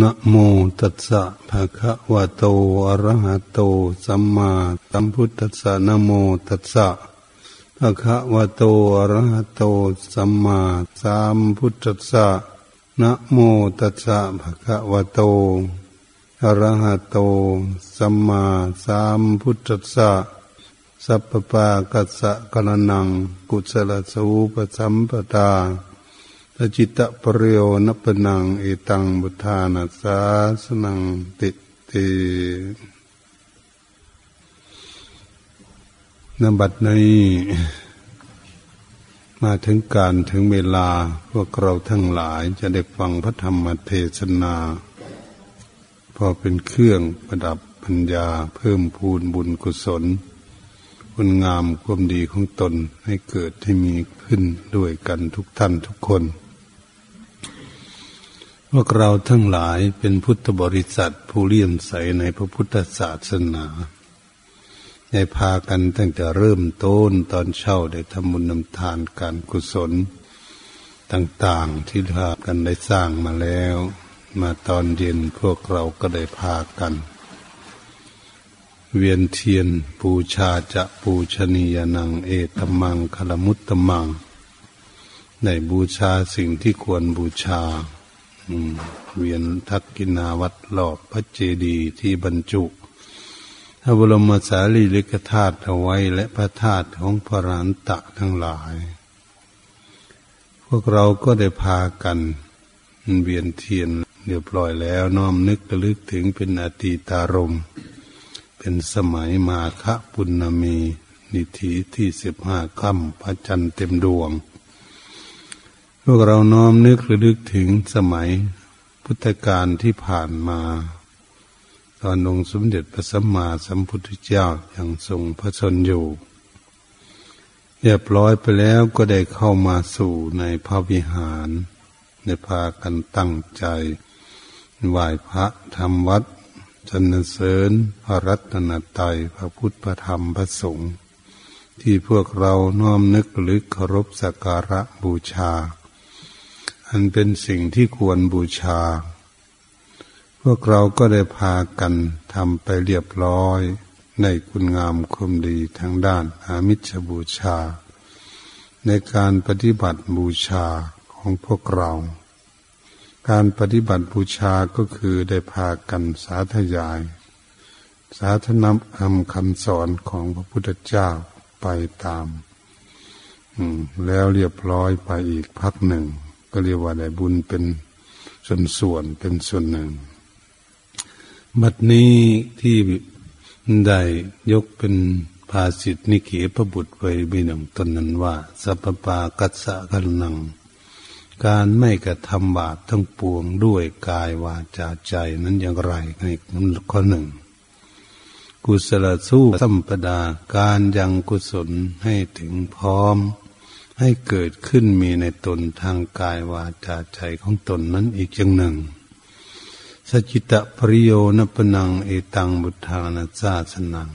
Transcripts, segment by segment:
นะโมตัสสะภะคะวะโตอะระหะโต สัมมาสัมพุทธัสสะนะโมตัสสะภะคะวะโตอะระหะโต สัมมาสัมพุทธัสสะนะโมตัสสะภะคะวะโตอะระหะโต สัมมาสัมพุทธัสสะสัพพะกัสสะกะนัง กุศลสูปสัมปตา ตจิตตปรโยนปนังเอตังบุทานาสาสนังติตินบัดนี้มาถึงการถึงเวลาพวกเราทั้งหลายจะได้ฟังพระธรรมเทศนา พอเป็นเครื่องประดับปัญญาเพิ่มพูนบุญกุศลคุณงามความดีของตนให้เกิดให้มีขึ้นด้วยกันทุกท่านทุกคน พวกเราทั้งหลายเป็นพุทธบริษัทผู้เลี่ยมใสในพระพุทธศาสนาได้พากันตั้งแต่เริ่มต้นตอนเช่าได้ทำบุญนำทานการกุศล ต่างๆที่ทากันได้สร้างมาแล้ว มาตอนเย็นพวกเราก็ได้พากัน เวียนเทียนปูชาจะปูชนียนังเอตมังคลมุตตมัง ในบูชาสิ่งที่ควรบูชา เวียนทักกินาวัดรอบพระเจดีย์ที่บรรจุพระบรมสารีริกธาตุเอาไว้และพระธาตุของพระรานตะทั้งหลาย พวกเราก็ได้พากันเวียนเทียนเรียบร้อยแล้วน้อมนึกระลึกถึงเป็นอตีตารม เป็นสมัยมาคะปุณมี นิธิที่สิบห้าค่ำพระจันทร์เต็มดวง วกเราน้อมนึกระลึกถึงสมัยพุทธกาลที่ผ่านมา ตอนองค์สมเด็จพระสัมมาสัมพุทธเจ้ายังทรงพระชนอยู่เรียบร้อยไปแล้วก็ได้เข้ามาสู่ในพระวิหารในพากันตั้งใจไหว้พระธรรมวัดจันเสริญพระรัตนตรัยพระพุทธพระธรรมพระสงฆ์ที่พวกเราน้อมนึกลึกเคารพสักการะบูชา อันเป็นสิ่งที่ควรบูชา พวกเราก็ได้พากันทำไปเรียบร้อย ในคุณงามคุมดีทางด้านอามิชบูชา ในการปฏิบัติบูชาของพวกเรา การปฏิบัติบูชาก็คือได้พากันสาธยาย สาธนำคำคำสอนของพระพุทธเจ้าไปตามแล้วเรียบร้อยไปอีกพักหนึ่ง ก็เรียกว่าได้บุญเป็นส่วนส่วนเป็นส่วนหนึ่ง บัดนี้ที่ได้ยกเป็นภาสิทธินิเขพระบุตรไว้ไม่หนึ่งตนนั้นว่า สัพปากัสสะกันนัง การไม่กระทำบาปทั้งปวงด้วยกายวาจาใจนั้นอย่างไรในข้อหนึ่ง กุศลสู้สัมปดาการยังกุศลให้ถึงพร้อม ให้เกิดขึ้นมีในตนทางกายวาจาใจของตนนั้นอีกอย่างหนึ่ง สจิตะปริโยนปนังเอตังบุทานาซาสนัง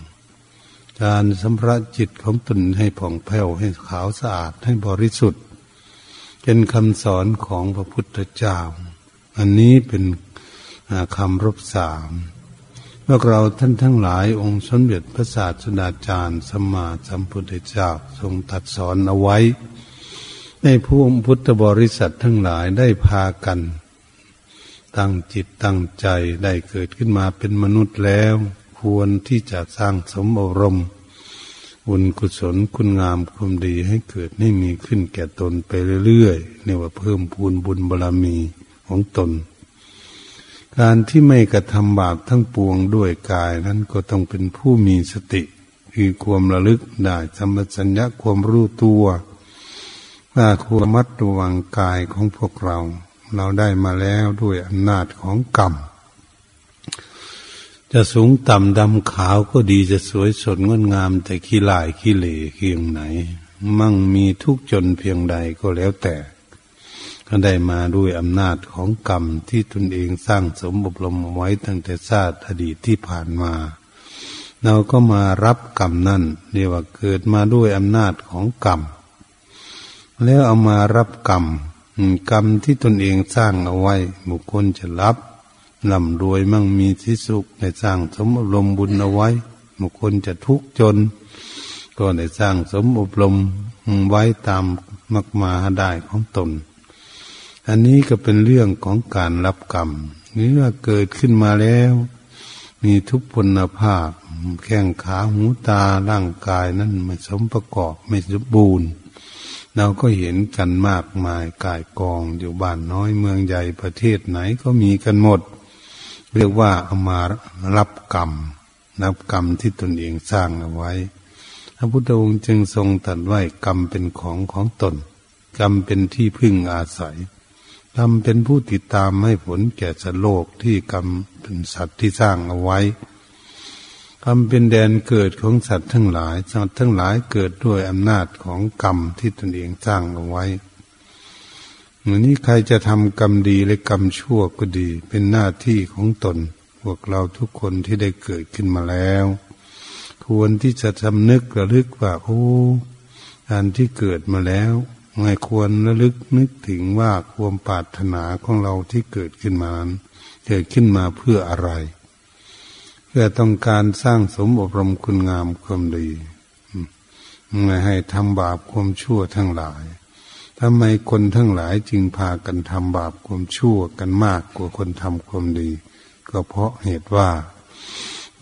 การสัมระจิตของตนให้ผ่องแผ้วให้ขาวสะอาดให้บริสุทธิ์เป็นคำสอนของพระพุทธเจ้า อันนี้เป็นคำรบสาม พวกเราท่านทั้งหลายองค์สมเด็จพระศาสดาจารย์สมมาสัมพุทธเจ้าทรงตัดสอนเอาไว้ ในผู้พุทธบริษัททั้งหลายได้พากัน ตั้งจิตตั้งใจได้เกิดขึ้นมาเป็นมนุษย์แล้ว ควรที่จะสร้างสมบรมบุญกุศลคุณงามความดีให้เกิดให้มีขึ้นแก่ตนไปเรื่อยๆเนี่ยว่าเพิ่มพูนบุญบารรมีของตน การที่ไม่กระทำบาปทั้งปวงด้วยกายนั้นก็ต้องเป็นผู้มีสติ คือความระลึกได้สัมปชัญญะความรู้ตัวว่าควรมัดระวังกายของพวกเรา เราได้มาแล้วด้วยอำนาจของกรรม จะสูงต่ำดำขาวก็ดีจะสวยสดงดงาม แต่ขี้ลายขี้เหล่เพียงไหน มั่งมีทุกจนเพียงใดก็แล้วแต่ ก็ได้มาด้วยอำนาจของกรรมที่ตนเองสร้างสมบรมไว้ตั้งแต่ชาติอดีตที่ผ่านมา เราก็มารับกรรมนั่นเรียกว่าเกิดมาด้วยอำนาจของกรรม แล้วเอามารับกรรมกรรมที่ตนเองสร้างเอาไว้ บุคคลจะรับร่ำรวยมั่งมีที่สุขได้สร้างสมอบรมบุญเอาไว้บางคนจะทุกข์จน ก็ได้สร้างสมอบรมไว้ตามมักมาได้ของตน อันนี้ก็เป็นเรื่องของการรับกรรมนี่ว่าเกิดขึ้นมาแล้ว มีทุกพลภาพ แข้งขาหูตาร่างกายนั้นไม่สมประกอบไม่สมบูรณ์ เราก็เห็นกันมากมายกายกองอยู่บ้านน้อยเมืองใหญ่ประเทศไหนก็มีกันหมด เรียกว่าเอามารับกรรมรับกรรมที่ตนเองสร้างเอาไว้ พระพุทธองค์จึงทรงตรัสไว้กรรมเป็นของของตน กรรมเป็นที่พึ่งอาศัย กรรมเป็นผู้ติดตามให้ผลแก่สัตว์โลกที่กรรมเป็นสัตว์ที่สร้างเอาไว้กรรมเป็นแดนเกิดของสัตว์ทั้งหลาย สัตว์ทั้งหลายเกิดด้วยอำนาจของกรรมที่ตนเองสร้างเอาไว้เหมือนนี้ใครจะทำกรรมดีและกรรมชั่วก็ดี เป็นหน้าที่ของตน พวกเราทุกคนที่ได้เกิดขึ้นมาแล้ว ควรที่จะทำนึกระลึกว่าโอ้การที่เกิดมาแล้ว ไม่ควรระลึกนึกถึงว่าความปรารถนาของเราที่เกิดขึ้นมานั้นเกิดขึ้นมาเพื่ออะไร เพื่อต้องการสร้างสมอบรมคุณงามความดีไม่ให้ทำบาปความชั่วทั้งหลายทำไมคนทั้งหลายจึงพากันทำบาปความชั่วกันมากกว่าคนทำความดี ก็เพราะเหตุว่า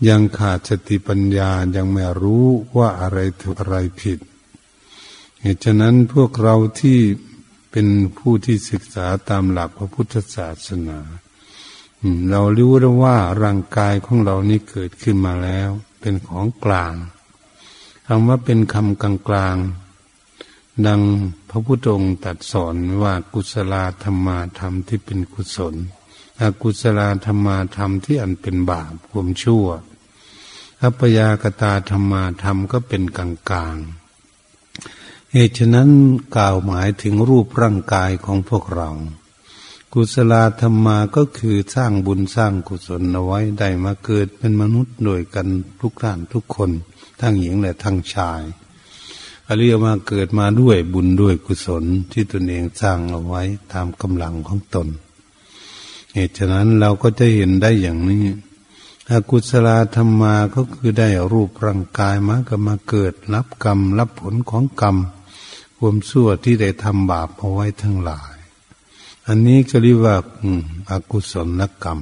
ยังขาดสติปัญญายังไม่รู้ว่าอะไรถูกอะไรผิด เหตุฉะนั้นพวกเราที่เป็นผู้ที่ศึกษาตามหลักพระพุทธศาสนาเรารู้แล้วว่าร่างกายของเรานี้เกิดขึ้นมาแล้ว เป็นของกลางคำว่าเป็นคำกลางกลางดังพระพุทธองค์ตัดสอนว่ากุศลธรรมาธรรมที่เป็นกุศลอกุศลธรรมาธรรมที่อันเป็นบาปความชั่วอัปยากตาธรรมาธรรมก็เป็นกลางกลาง เหตุฉะนั้นกล่าวหมายถึงรูปร่างกายของพวกเรา กุศลธรรมาก็คือสร้างบุญสร้างกุศลเอาไว้ได้มาเกิดเป็นมนุษย์โดยกันทุกท่านทุกคน ทั้งหญิงและทั้งชายอริยมาเกิดมาด้วยบุญด้วยกุศลที่ตนเองสร้างเอาไว้ตามกำลังของตน เหตุฉะนั้นเราก็จะเห็นได้อย่างนี้อกุศลธรรมาก็คือได้รูปร่างกายมาก็มาเกิด รับกรรม รับผลของกรรม ความชั่วที่ได้ทำบาปเอาไว้ทั้งหลาย อันนี้ก็เรียกว่าอากุศลกรรม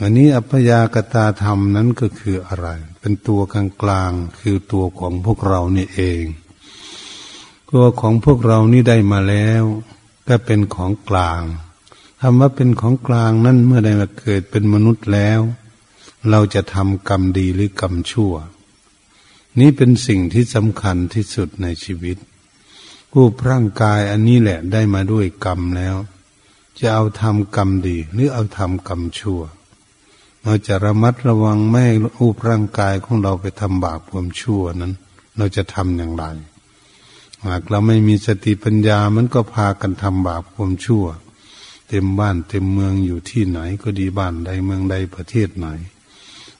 อันนี้อัพยากตาธรรมนั้นก็คืออะไร เป็นตัวกลางกลางคือตัวของพวกเรานี่เอง ตัวของพวกเรานี่ได้มาแล้ว ก็เป็นของกลางคำว่าเป็นของกลางนั้นเมื่อได้มาเกิดเป็นมนุษย์แล้ว เราจะทำกรรมดีหรือกรรมชั่ว นี้เป็นสิ่งที่สำคัญที่สุดในชีวิต รูปร่างกายอันนี้แหละได้มาด้วยกรรมแล้ว จะเอาทำกรรมดี หรือเอาทำกรรมชั่ว เราจะระมัดระวังไม่รูปร่างกายของเราไปทำบาปความชั่วนั้น เราจะทำอย่างไร หากเราไม่มีสติปัญญามันก็พากันทำบาปความชั่ว เต็มบ้านเต็มเมืองอยู่ที่ไหนก็ดีบ้านใดเมืองใดประเทศไหน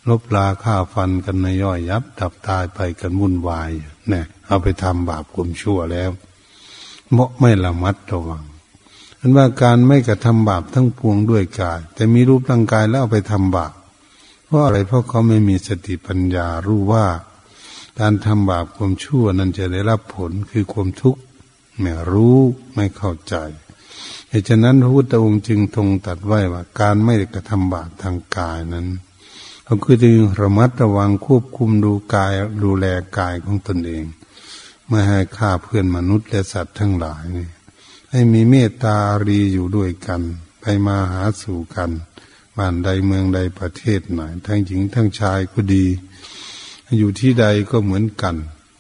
ลบลาฆ่าฟันกันในย่อยยับ ดับตายไปกันวุ่นวายเนี่ยเอาไปทำบาปความชั่วแล้ว เมาะไม่ละมัดระวังอันว่าการไม่กระทำบาปทั้งปวงด้วยกาย แต่มีรูปร่างกายแล้วเอาไปทำบาปเพราะอะไรเพราะเขาไม่มีสติปัญญารู้ว่า การทำบาปความชั่วนั้นจะได้รับผลคือความทุกข์ไม่รู้ไม่เข้าใจเหตุฉะนั้นพระพุทธองค์จึงทรงตัดไว้ว่า การไม่กระทำบาปทางกายนั้นเขาคือจึงระมัดระวังควบคุมดูกายดูแลกายของตนเอง ไม่ให้ฆ่าเพื่อนมนุษย์และสัตว์ทั้งหลายนี่ให้มีเมตตารีอยู่ด้วยกัน ไปมาหาสู่กันบ้านใดเมืองใดประเทศไหน ทั้งหญิงทั้งชายก็ดี อยู่ที่ใดก็เหมือนกัน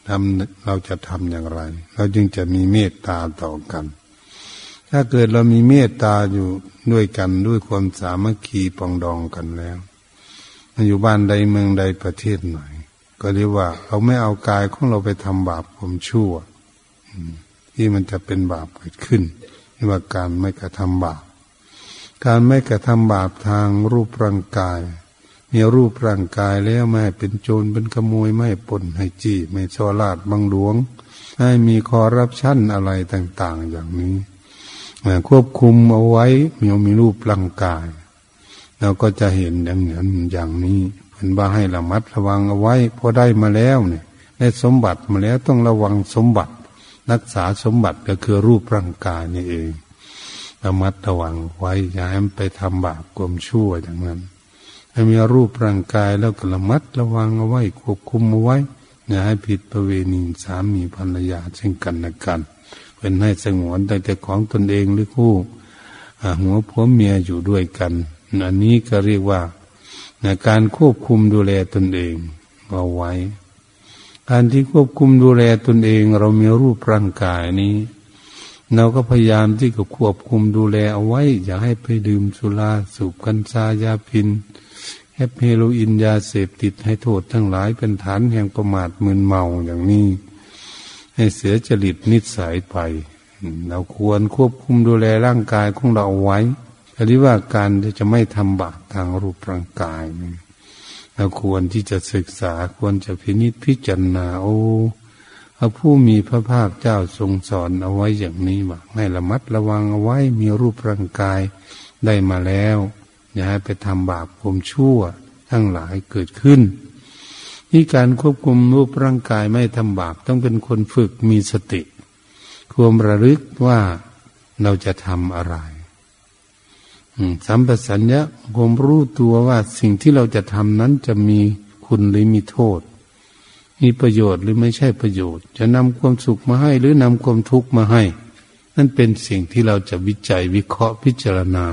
ทำเราจะทำอย่างไร เราจึงจะมีเมตตาต่อกัน ถ้าเกิดเรามีเมตตาอยู่ด้วยกันด้วยความสามัคคีปองดองกันแล้ว อยู่บ้านใดเมืองใดประเทศไหน ก็เรียกว่าเราไม่เอากายของเราไปทำบาปผมชั่วที่มันจะเป็นบาปเกิดขึ้นเรียกว่าการไม่กระทำบาป การไม่กระทำบาปทางรูปร่างกาย มีรูปร่างกายแล้วไม่เป็นโจรเป็นขโมยไม่ปนให้จี้ไม่ช่อลาดบังหลวง ให้มีคอรับชั่นอะไรต่าง ๆ อย่างนี้ควบคุมเอาไว้มีมีรูปร่างกาย เราก็จะเห็นอย่างนั้นอย่างนี้ เป็นว่าให้ระมัดระวังเอาไว้พอได้มาแล้วเนี่ยได้สมบัติมาแล้วต้องระวังสมบัติ รักษาสมบัติก็คือรูปร่างกายนี่เองระมัดระวังไว้อย่าให้มันไปทำบาปกลมชั่วอย่างนั้นให้มีรูปร่างกายแล้วก็ระมัดระวังเอาไว้ควบคุมเอาไว้อย่าให้ผิดประเวณีสามีภรรยาเช่นกันนะกัน เป็นให้สงวนแต่แต่ของตนเองหรือคู่หัวผัวเมียอยู่ด้วยกัน อันนี้ก็เรียกว่า การควบคุมดูแลตนเองเอาไว้ การที่ควบคุมดูแลตนเอง เรามีรูปร่างกายนี้ เราก็พยายามที่จะควบคุมดูแลเอาไว้ อย่าให้ไปดื่มสุราสูบกัญชายาพินแฮปเฮโรอีนยาเสพติดให้โทษทั้งหลายเป็นฐานแห่งประมาทมึนเมาอย่างนี้ ให้เสียจริตนิสัยไป เราควรควบคุมดูแลร่างกายของเราเอาไว้ หรือว่าการจะไม่ทำบาปทางรูปร่างกายเราควรที่จะศึกษาควรจะพินิจพิจารณาโอ้พระผู้มีพระภาคเจ้าทรงสอนเอาไว้อย่างนี้ว่าให้ระมัดระวังเอาไว้มีรูปร่างกายได้มาแล้ว อย่าให้ไปทำบาปความชั่วทั้งหลายเกิดขึ้นนี่การควบคุมรูปร่างกายไม่ทำบาปต้องเป็นคนฝึกมีสติ ควรระลึกว่าเราจะทำอะไร สัมปสัญญะผมรู้ตัวว่าสิ่งที่เราจะทำนั้นจะมีคุณหรือมีโทษ มีประโยชน์หรือไม่ใช่ประโยชน์ จะนำความสุขมาให้หรือนำความทุกข์มาให้ นั่นเป็นสิ่งที่เราจะวิจัยวิเคราะห์พิจารณา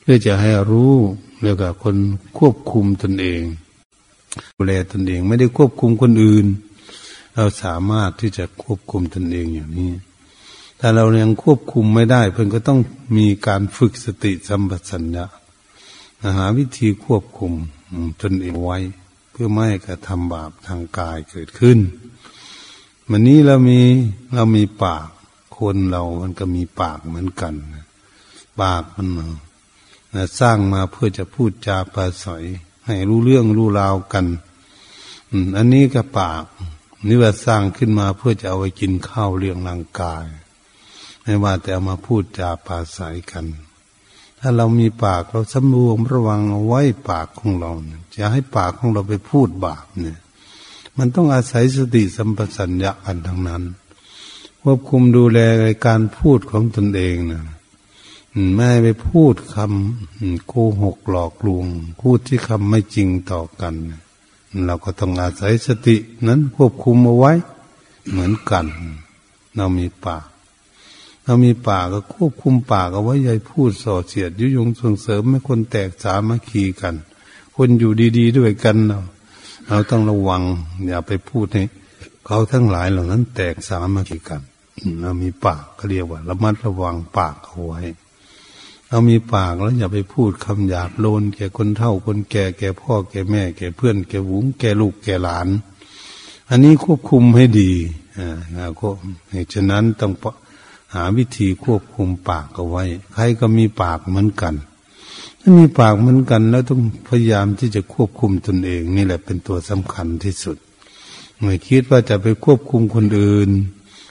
เพื่อจะให้รู้เรื่องกับคนควบคุมตนเองดูแลตนเองไม่ได้ควบคุมคนอื่น เราสามารถที่จะควบคุมตนเองอย่างนี้ ถ้าเรายังควบคุมไม่ได้ เพื่อนก็ต้องมีการฝึกสติสัมปชัญญะหาวิธีควบคุมตนเองไว้ เพื่อไม่ให้กระทำบาปทางกายเกิดขึ้นวันนี้เรามีเรามีปากคนเรา มันก็มีปากเหมือนกัน ปากมันนะสร้างมาเพื่อจะพูดจาปราศัย ให้รู้เรื่องรู้ราวกันอันนี้ก็ปากนี่ว่าสร้างขึ้นมาเพื่อจะเอาไว้กินข้าวเลี้ยงร่างกาย ไม่ว่าแต่เอามาพูดจาปาศัยกัน ถ้าเรามีปากเราสำรวมระวังเอาไว้ปากของเราเนี่ยจะให้ปากของเราไปพูดบาปเนี่ย มันต้องอาศัยสติสัมปชัญญะกันทั้งนั้นควบคุมดูแลการพูดของตนเองนะไม่ไปพูดคำโกหกหลอกลวง พูดที่คำไม่จริงต่อกัน เราก็ต้องอาศัยสตินั้นควบคุมเอาไว้ เหมือนกัน เรามีปาก เรามีป่าก็ควบคุมป่าเอาไว้ยายพูดส่อเสียดยุยงส่งเสริมให้คนแตกสามัคคีกัน คนอยู่ดี ๆ ด้วยกันเราเราต้องระวัง อย่าไปพูดให้เขาทั้งหลายเหล่านั้น แตกสามัคคีกันเรามีปากก็เรียกว่า ระมัดระวังปากเอาไว้เรามีปากแล้วอย่าไปพูดคำหยาบโลนแก่คนเฒ่าคนแก่แก่พ่อแก่แม่ แก่เพื่อนแก่หุงแก่ลูกแก่หลาน อันนี้ควบคุมให้ดีอ่าก็ฉะนั้นต้อง หาวิธีควบคุมปากเอาไว้ ใครก็มีปากเหมือนกัน ถ้ามีปากเหมือนกัน แล้วต้องพยายามที่จะควบคุมตนเอง นี่แหละเป็นตัวสำคัญที่สุดไม่คิดว่าจะไปควบคุมคนอื่น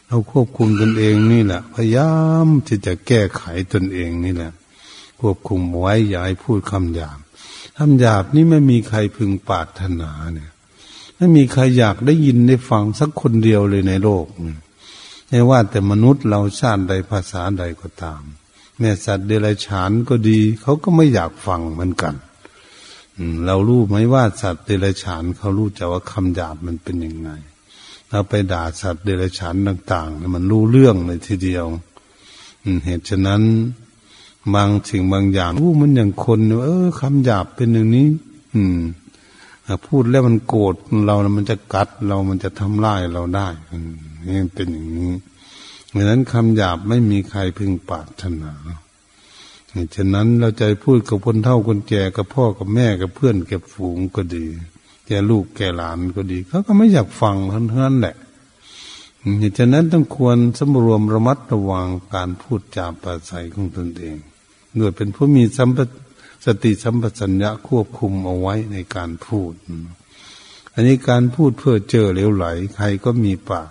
เราควบคุมตนเองนี่แหละ พยายามที่จะแก้ไขตนเองนี่แหละ ควบคุมไว้อย่าให้พูดคำหยาบคำหยาบนี่ไม่มีใครพึงปาถนาเนี่ยไม่มีใครอยากได้ยินได้ฟังสักคนเดียวเลยในโลกเนี่ย ไม่ว่าแต่มนุษย์เราชาติใดภาษาใดก็ตาม แม่สัตว์เดรัจฉานก็ดี เขาก็ไม่อยากฟังเหมือนกันเรารู้ไหมว่าสัตว์เดรัจฉานเขารู้จักว่าคำหยาบมันเป็นยังไงเราไปด่าสัตว์เดรัจฉานต่างๆมันรู้เรื่องเลยทีเดียวเหตุฉะนั้น บางสิ่งบางอย่างรู้มันอย่างคนเออคำหยาบเป็นอย่างนี้ อืมพูดแล้วมันโกรธเรา มันจะกัดเรามันจะทำร้ายเราได้ นี่เป็นอย่างนี้เพราะนั้นคำหยาบไม่มีใครพึงปาถนาฉะนั้นเราใจพูดกับคนเท่าคนแก่กับพ่อกับแม่กับเพื่อนกับฝูงก็ดี แก่ลูกแก่หลานก็ดีเขาก็ไม่อยากฟังเท่านั้นแหละฉะนั้นต้องควรสำรวมระมัดระวังการพูดจาปราศัยของตนเองด้วยเป็นผู้มีสัมปสติสัมปชัญญะควบคุมเอาไว้ในการพูด อันนี้การพูดเพื่อเจอเหลวไหล ใครก็มีปาก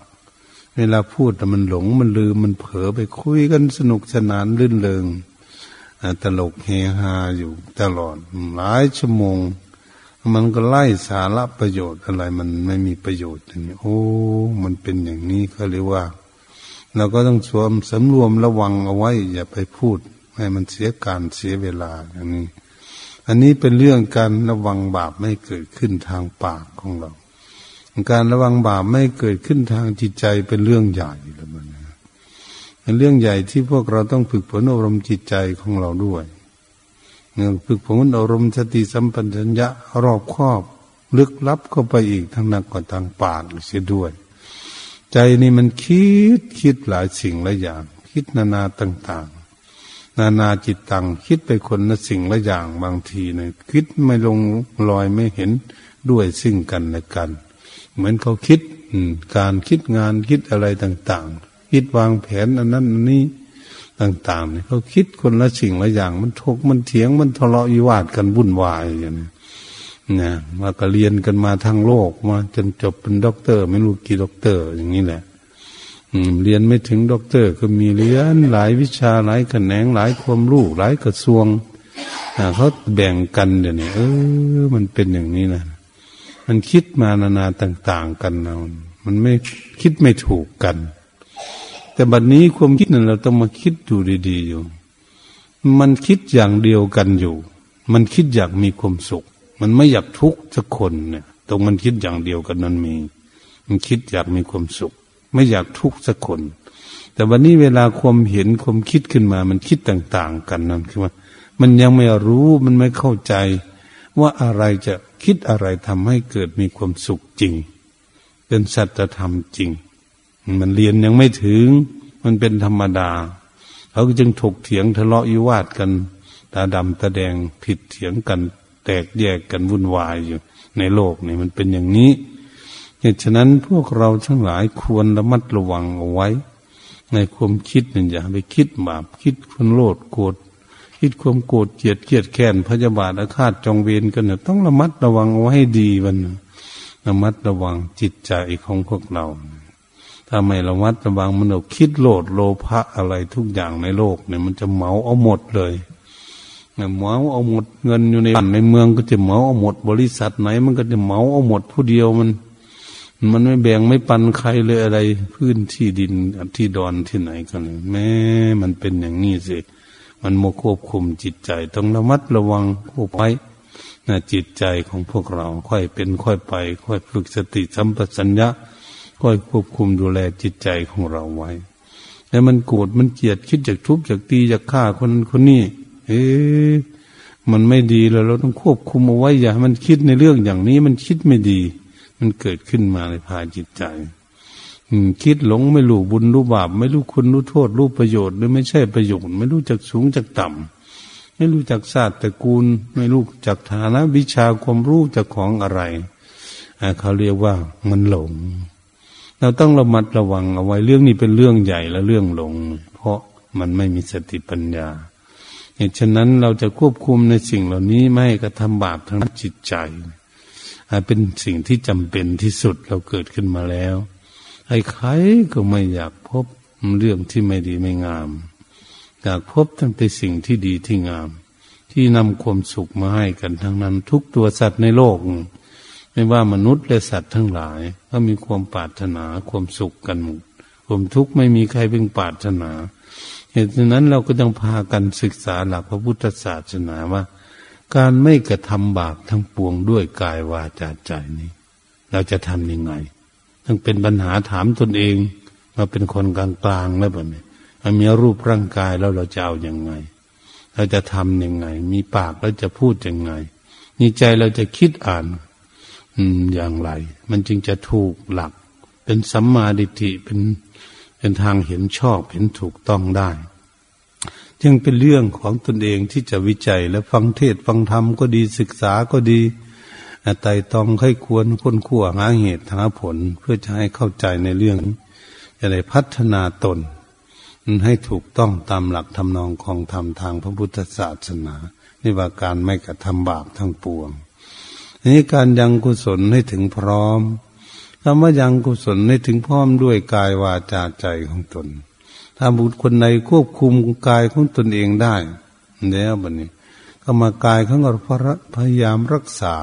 เวลาพูดแต่มันหลงมันลืมมันเผลอไปคุยกันสนุกสนานลื่นเริงตลกเฮฮาอยู่ตลอดหลายชั่วโมง มันก็ไล่สาระประโยชน์อะไร มันไม่มีประโยชน์อย่างนี้โอ้ มันเป็นอย่างนี้เขาเรียกว่า เราก็ต้องสวมสำรวมระวังเอาไว้ อย่าไปพูด ให้มันเสียการเสียเวลาอย่างนี้ อันนี้เป็นเรื่องการระวังบาปไม่เกิดขึ้นทางปากของเรา การระวังบาปไม่เกิดขึ้นทางจิตใจเป็นเรื่องใหญ่เลยมันเป็นเรื่องใหญ่ที่พวกเราต้องฝึกฝนอารมณ์จิตใจของเราด้วยเนื่องฝึกฝนอารมณ์สติสัมปัญญะรอบครอบ ลึกลับเข้าไปอีกทั้งนักกว่าทางปากเสียด้วย ใจนี่มันคิดคิดหลายสิ่งหลายอย่าง คิดนานาต่างๆ นานาจิตตังคิดไปคนละสิ่งละอย่างบางทีเนี่ยคิดไม่ลงลอยไม่เห็นด้วยซึ่งกันและกัน เหมือนเขาคิดการคิดงานคิดอะไรต่าง ๆ คิดวางแผนอันนั้นอันนี้ต่างๆเนี่ยเขาคิดคนละสิ่งละอย่าง มันทกมันเถียงมันทะเลาะวิวาทกันวุ่นวายอย่างนี้นะมาก็เรียนกันมาทางโลกมาจนจบเป็นด็อกเตอร์ ไม่รู้กี่ด็อกเตอร์ อย่างนี้แหละเรียนไม่ถึงด็อกเตอร์ ก็มีเรียนหลายวิชาหลายแขนงหลายความรู้หลายกระทรวงเขาแบ่งกันเดี๋ยวนี้เออ มันเป็นอย่างนี้นะ มันคิดมานานาต่าง ๆ กันนะมันไม่คิดไม่ถูกกัน แต่บัดนนี้ความคิดนั้นเราต้องมาคิดดูดี ๆ อยู่ มันคิดอย่างเดียวกันอยู่ มันคิดอยากมีความสุข มันไม่อยากทุกข์สักคนเนี่ย ตรงมันคิดอย่างเดียวกันนั้นมี มันคิดอยากมีความสุข ไม่อยากทุกข์สักคน แต่วันนี้เวลาความเห็นความคิดขึ้นมา มันคิดต่าง ๆ กันนั่นคือว่า มันยังไม่รู้มันไม่เข้าใจว่าอะไรจะ คิดอะไรทำให้เกิดมีความสุขจริง เป็นสัจธรรมจริง มันเรียนยังไม่ถึง มันเป็นธรรมดา เขาจึงถกเถียงทะเลาะวิวาทกัน ตาดำตาแดงผิดเถียงกัน แตกแยกกันวุ่นวายอยู่ ในโลกนี่มันเป็นอย่างนี้เหตุฉะนั้นพวกเราทั้งหลายควรระมัดระวังเอาไว้ ในความคิดนี่อย่าไปคิดบาปคิดคนโลดโกรธ คิดความโกรธเกลียดเกลียดแค้นพยาบาทอาฆาตจองเวรกันเนี่ยต้องระมัดระวังเอาไว้ให้ดีวันระมัดระวังจิตใจของพวกเรา ถ้าไม่ระมัดระวังมันเอาคิดโลดโลภะอะไรทุกอย่างในโลกเนี่ยมันจะเหมาเอาหมดเลยเหมาเอาหมดเงินอยู่ในบ้านในเมืองก็จะเหมาเอาหมด บริษัทไหน มันก็จะเหมาเอาหมดผู้เดียวมัน มันไม่แบ่งไม่ปันใครเลยอะไร พื้นที่ดินที่ดอนที่ไหนกันแม้มันเป็นอย่างนี้สิ มันโมควบคุมจิตใจ ต้องระมัดระวังควบไว้นะจิตใจของพวกเราค่อยเป็นค่อยไป ค่อยฝึกสติสัมปชัญญะ ค่อยควบคุมดูแลจิตใจของเราไว้ แล้วมันโกรธมันเกลียดคิดจากทุบจากตีจากฆ่าคนคนนี้ เอ๊มันไม่ดีแล้วเราต้องควบคุมเอาไว้อย่ามันคิดในเรื่องอย่างนี้มันคิดไม่ดี มันเกิดขึ้นมาในภายจิตใจ คิดหลงไม่รู้บุญรู้บาป ไม่รู้คุณรู้โทษรู้ประโยชน์หรือไม่ใช่ประโยชน์ ไม่รู้จักสูงจากต่ำไม่รู้จักศาสตร์ตระกูล ไม่รู้จักฐานะวิชาความรู้จากของอะไรเขาเรียกว่ามันหลง เราต้องระมัดระวังเอาไว้เรื่องนี้เป็นเรื่องใหญ่และเรื่องหลง เพราะมันไม่มีสติปัญญาเหตุฉะนั้นเราจะควบคุมในสิ่งเหล่านี้ไม่กระทำบาปทางจิตใจเป็นสิ่งที่จำเป็นที่สุดเราเกิดขึ้นมาแล้ว ใครๆก็ไม่อยากพบเรื่องที่ไม่ดีไม่งาม อยากพบทั้งแต่สิ่งที่ดีที่งาม ที่นำความสุขมาให้กันทั้งนั้น ทุกตัวสัตว์ในโลก ไม่ว่ามนุษย์และสัตว์ทั้งหลาย ก็มีความปรารถนาความสุขกันหมดความทุกข์ไม่มีใครเป็นปรารถนาเหตุนั้นเราก็ต้องพากันศึกษาหลักพระพุทธศาสนาว่า การไม่กระทำบาปทั้งปวงด้วยกายวาจาใจนี้ เราจะทำยังไง ต้งเป็นปัญหาถามตนเองเราเป็นคนกลางกลางแล้วแบบนี้มีรูปร่างกายแล้วเราจะเอาอยัางไง เราจะทำยังไง มีปากแล้วจะพูดยังไงมีใจเราจะคิดอ่านอย่างไร มันจึงจะถูกหลัก เป็นสัมมาดิฏฐิเป็นเป็นทางเห็นชอบเห็นถูกต้องได้ จึงเป็นเรื่องของตนเองที่จะวิจัยและฟังเทศฟังธรรมก็ดีศึกษาก็ดี ไต่ตองให้ควรค้นคั่วหาเหตุหาผลเพื่อจะให้เข้าใจในเรื่อง จะได้พัฒนาตน ให้ถูกต้องตามหลักทำนองของธรรมทางพระพุทธศาสนานี่ว่าการไม่กระทำบาปทั้งปวงอันนี้การยังกุศลให้ถึงพร้อมคำว่ายังกุศลให้ถึงพร้อมด้วยกายวาจาใจของตน ถ้าบุตรคนใดควบคุมกายของตนเองได้แล้วบัดนี้ก็มากายเขาพยายามรักษา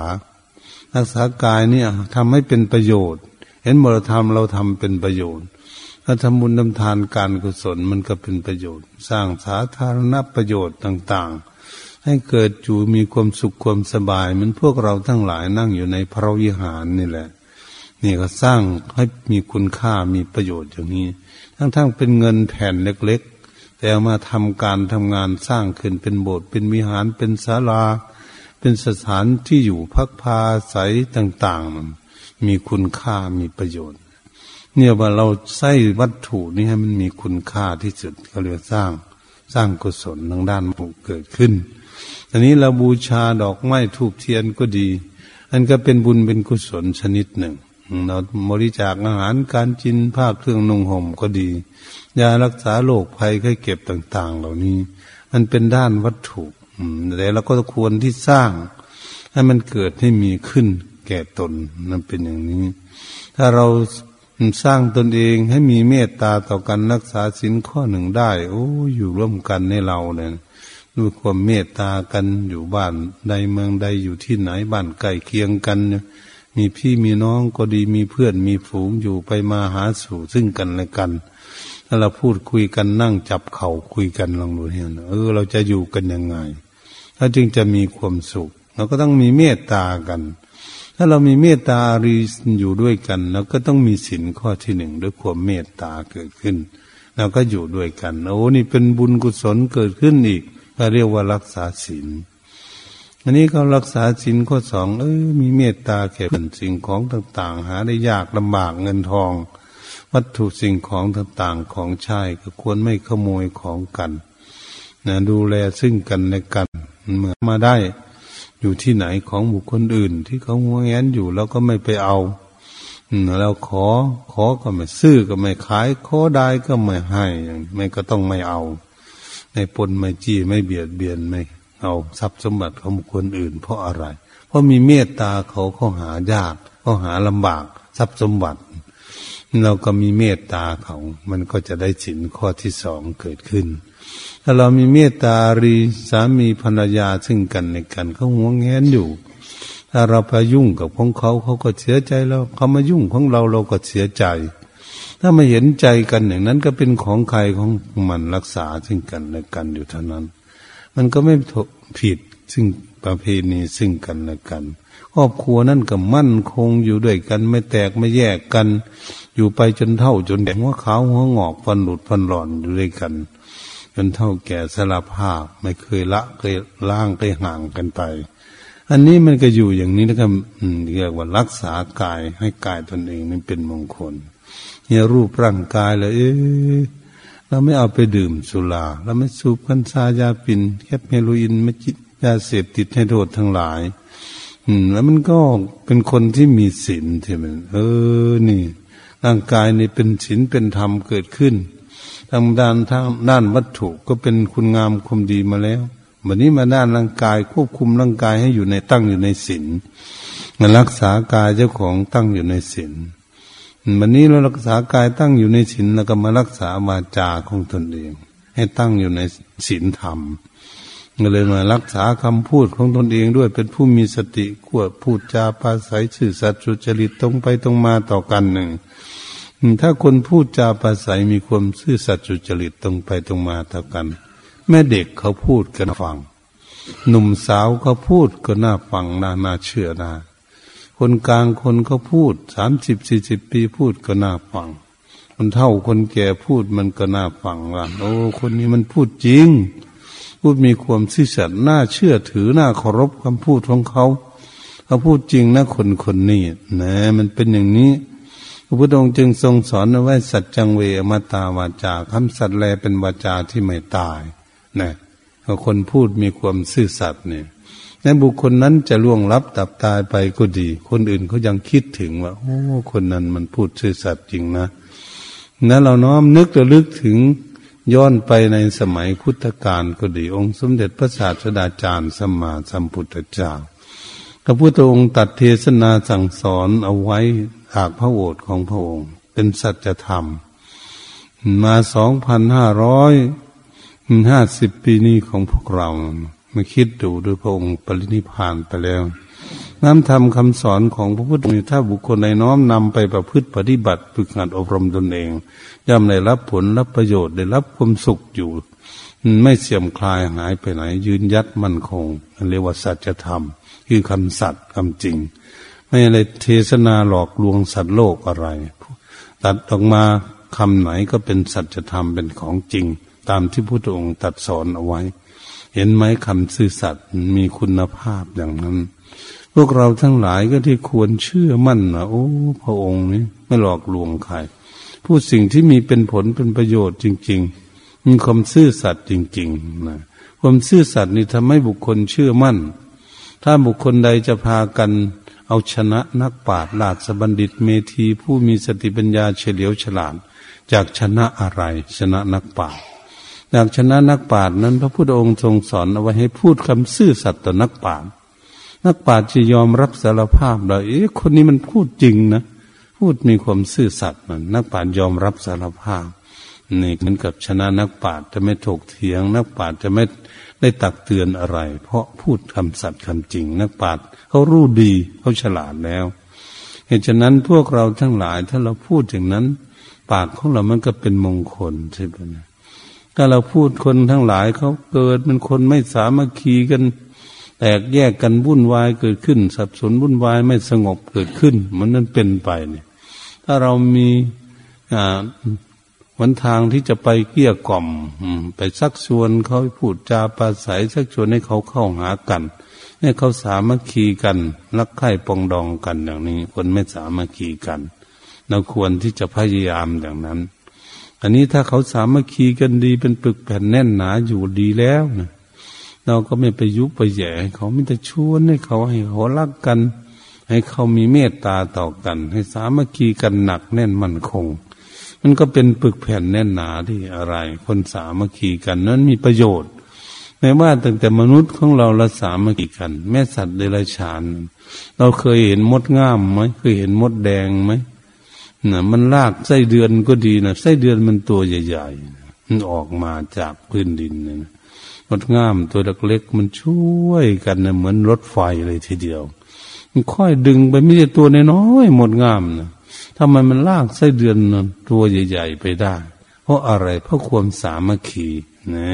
รักษากายเนี่ยทำให้เป็นประโยชน์ เห็นบรธรรมเราทำเป็นประโยชน์ถ้าทำบุญทำทานการกุศลมันก็เป็นประโยชน์ สร้างสาธารณประโยชน์ต่าง ๆ ให้เกิดอยู่มีความสุขความสบายเหมือนพวกเราทั้งหลายนั่งอยู่ในพระวิหารนี่แหละ นี่ก็สร้างให้มีคุณค่ามีประโยชน์อย่างนี้ ทั้งๆเป็นเงินแผ่นเล็ก ๆ แต่มาทำการทำงานสร้างขึ้นเป็นโบสถ์เป็นวิหารเป็นศาลา เป็นสถานที่อยู่พักพาใสต่าง ๆ มีคุณค่ามีประโยชน์ เนี่ยว่าเราใช้วัตถุนี้ให้มันมีคุณค่าที่สุดเขาเรียกสร้างสร้างกุศลทางด้านผูเกิดขึ้นอันนี้เราบูชาดอกไม้ทูบเทียนก็ดี อันก็เป็นบุญเป็นกุศลชนิดหนึ่ง เราบริจาคอาหารการจินผ้าเครื่องนุ่งห่มก็ดี ยารักษาโรคภัยไข้เก็บต่าง ๆ เหล่านี้ มันเป็นด้านวัตถุ แต่เราก็ควรที่สร้าง ให้มันเกิดให้มีขึ้น แก่ตนนั่นเป็นอย่างนี้ ถ้าเราสร้างตนเองให้มีเมตตาต่อกันรักษาสินข้อหนึ่งได้ โอ้อยู่ร่วมกันในเราเนี่ยด้วยความเมตตากันอยู่บ้านใดเมืองใดอยู่ที่ไหนบ้านใกล้เคียงกัน มีพี่มีน้องก็ดีมีเพื่อนมีฝูงอยู่ไปมาหาสู่ซึ่งกันและกัน ถ้าเราพูดคุยกันนั่งจับเข่าคุยกันลองดูเห็นเออ เราจะอยู่กันยังไง ถ้าจึงจะมีความสุข เราก็ต้องมีเมตตากัน ถ้าเรามีเมตตารีอยู่ด้วยกันเราก็ต้องมีศีลข้อที่หนึ่งด้วยความเมตตาเกิดขึ้นเราก็อยู่ด้วยกันโอ้นี่เป็นบุญกุศลเกิดขึ้นอีกก็เรียกว่ารักษาศีลอันนี้เขารักษาศีลข้อสองเออมีเมตตาแก่สิ่งของต่าง ๆ หาได้ยากลำบากเงินทอง วัตถุสิ่งของต่างๆของใช้ก็ควรไม่ขโมยของกันนะดูแลซึ่งกันและกัน เมื่อมาได้ อยู่ที่ไหนของบุคคลอื่น ที่เขาหัวแงนอยู่เราก็ไม่ไปเอาเราขอขอก็ไม่ซื้อก็ไม่ขาย ขอได้ก็ไม่ให้ไม่ก็ต้องไม่เอาในปนไม่จี้ไม่เบียดเบียนไม่ เอาทรัพย์สมบัติของบุคคลอื่น เพราะอะไร เพราะมีเมตตาเขาเขาหายากเขาหาลำบาก ทรัพย์สมบัติ เราก็มีเมตตาเขา มันก็จะได้สินข้อที่สองเกิดขึ้น ถ้าเรามีเมตตารีสามีภรรยาซึ่งกันในกันเขาห่วงแหนอยู่ ถ้าเราไปยุ่งกับของเขาเขาก็เสียใจแล้วเขามายุ่งของเราเราก็เสียใจ ถ้ามาเห็นใจกันอย่างนั้นก็เป็นของใครของมันรักษาซึ่งกันและกันอยู่เท่านั้น มันก็ไม่ผิดซึ่งประเพณีซึ่งกันและกัน ครอบครัวนั่นก็มั่นคงอยู่ด้วยกัน ไม่แตกไม่แยกกัน อยู่ไปจนเท่าจนแดงหัวขาวหัวงอกฟันหลุดฟันหลอนอยู่ด้วยกัน จนเท่าแก่สละภาพไม่เคยละเคยล่างเคยห่างกันไป อันนี้มันก็อยู่อย่างนี้นะครับเรียกว่ารักษากายให้กายตนเองนั้นเป็นมงคล เนี่ยรูปร่างกายเลยเอ๊เราไม่เอาไปดื่มสุราเราไม่สูบกัญชายาปินแคปเฮโรอีนไม่จิตยาเสพติดให้โทษทั้งหลาย อืม แล้วมันก็เป็นคนที่มีศีลใช่ไหมเออนี่ ร่างกายนี่เป็นศีลเป็นธรรมเกิดขึ้นทางด้านทางด้านวัตถุก็เป็นคุณงามความดีมาแล้ววันนี้มาด้านร่างกายควบคุมร่างกายให้อยู่ในตั้งอยู่ในศีลมารักษากายเจ้าของตั้งอยู่ในศีลวันนี้เรารักษากายตั้งอยู่ในศีลแล้วก็มารักษาวาจาของตนเอง ให้ตั้งอยู่ในศีลธรรมก็เลยมารักษาคำพูดของตนเองด้วยเป็นผู้มีสติขวดพูดจาภาษาสื่อสัตย์สุจริตตรงไปตรงมาต่อกันหนึ่ง ถ้าคนพูดจาภาษามีความซื่อสัตย์จุจริตตรงไปตรงมาเท่ากัน แม่เด็กเขาพูดกันฟัง หนุ่มสาวเขาพูดก็น่าฟังน่าน่าเชื่อนาคนกลางคนเขาพูดสามสิบสี่สิบปีพูดก็น่าฟังคนเท่าคนแก่พูดมันก็น่าฟังว่าโอ้คนนี้มันพูดจริง พูดมีความซื่อสัตย์น่าเชื่อถือน่าเคารพคำพูดของเขาเขาพูดจริงนะคนคนนี้นะมันเป็นอย่างนี้ พระพุทธองค์จึงทรงสอนไว้สัจจังเวอมตาวาจาคำสัตว์แลเป็นวาจาที่ไม่ตายนะคนพูดมีความซื่อสัตย์เนี่ยในบุคคลนั้นจะล่วงลับตับตายไปก็ดี คนอื่นเขายังคิดถึงว่าโอ้คนนั้นมันพูดซื่อสัตย์จริงนะนั้นเราน้อมนึกระลึกถึงย้อนไปในสมัยพุทธกาลก็ดี องค์สมเด็จพระศาสดาจารย์สมมาสัมพุทธเจ้า พระพุทธองค์ตัดเทศนาสั่งสอนเอาไว้จากพระโอษฐ์ของพระองค์ เป็นสัจธรรม มาสองพันห้าร้อยห้าสิบปีนี้ของพวกเรามาคิดดูโดยพระองค์ปรินิพานไปแล้ว น้ำธรรมคำสอนของพระพุทธองค์ถ้าบุคคลในน้อมนำไปประพฤติปฏิบัติฝึกหัดอบรมตนเองย่อมได้รับผลรับประโยชน์ได้รับความสุขอยู่ ไม่เสื่อมคลายหายไปไหน ยืนยัดมั่นคงเรียกว่าสัจธรรม คือคำสัตย์คำจริง ไม่อะไรเทศนาหลอกลวงสัตว์โลกอะไร ตัดออกมาคำไหนก็เป็นสัจธรรมเป็นของจริง ตามที่พระพุทธองค์ตัดสอนเอาไว้ เห็นไหมคำซื่อสัตย์มีคุณภาพอย่างนั้น พวกเราทั้งหลายก็ที่ควรเชื่อมั่นนะโอ้ พระองค์นี้ไม่หลอกลวงใครพูดสิ่งที่มีเป็นผลเป็นประโยชน์จริง ๆ มีความซื่อสัตย์จริงๆนะความซื่อสัตย์นี่ทำให้บุคคลเชื่อมั่น ถ้าบุคคลใดจะพากันเอาชนะนักปราชญ์ลาสบัณฑิตเมธีผู้มีสติปัญญาเฉลียวฉลาดจากชนะอะไร ชนะนักปราชญ์อยากชนะนักปราชญ์นั้นพระพุทธองค์ทรงสอนเอาไว้ให้พูดคำซื่อสัตย์ต่อนักปราชญ์นักปราชญ์จะยอมรับสารภาพเลยเอ๊ะคนนี้มันพูดจริงนะ พูดมีความซื่อสัตย์มันนักปราชญ์ยอมรับสารภาพ นี่เหมือนกับชนะนักปราชญ์จะไม่ถกเถียง นักปราชญ์จะไม่ได้ตักเตือนอะไร เพราะพูดคำสัตย์คำจริง นักปราชญ์เขารู้ดีเขาฉลาดแล้ว เหตุฉะนั้นพวกเราทั้งหลายถ้าเราพูดอย่างนั้น ปากของเรามันก็เป็นมงคลใช่ไหมถ้าเราพูดคนทั้งหลายเขาเกิดเป็นคนไม่สามัคคีกัน แตกแยกกันวุ่นวายเกิดขึ้น สับสนวุ่นวายไม่สงบเกิดขึ้น มันนั่นเป็นไปเนี่ยถ้าเรามี วันทางที่จะไปเกี้ยกล่อมไปซักชวนเขาพูดจาปราศัยซักชวนให้เขาเข้าหากัน ให้เขาสามัคคีกัน รักใคร่ปองดองกันอย่างนี้ คนไม่สามัคคีกัน เราควรที่จะพยายามอย่างนั้น อันนี้ถ้าเขาสามัคคีกันดีเป็นปึกแผ่นแน่นหนาอยู่ดีแล้วนะเราก็ไม่ไปยุบไปแย่เขาไม่แต่ชวนให้เขาให้เขารักกัน ให้เขามีเมตตาต่อกัน ให้สามัคคีกันหนักแน่นมั่นคง มันก็เป็นปึกแผ่นแน่นหนาที่อะไร คนสามัคคีกันนั้นมีประโยชน์ไม่ว่าตั้งแต่มนุษย์ของเราละสามัคคีกัน แม่สัตว์เดรัจฉาน เราเคยเห็นมดง่ามไหมเคยเห็นมดแดงไหมนะมันลากไส้เดือนก็ดีนะไส้เดือนมันตัวใหญ่ๆมันออกมาจากพื้นดินนะมดง่ามตัวเล็กๆมันช่วยกันนะเหมือนรถไฟเลยทีเดียว มันค่อยดึงไปไม่ใช่ตัวน้อยๆมดง่ามนะ ทำไมมันลากไส้เดือนตัวใหญ่ ๆ ไปได้ เพราะอะไรเพราะความสามัคคีนะ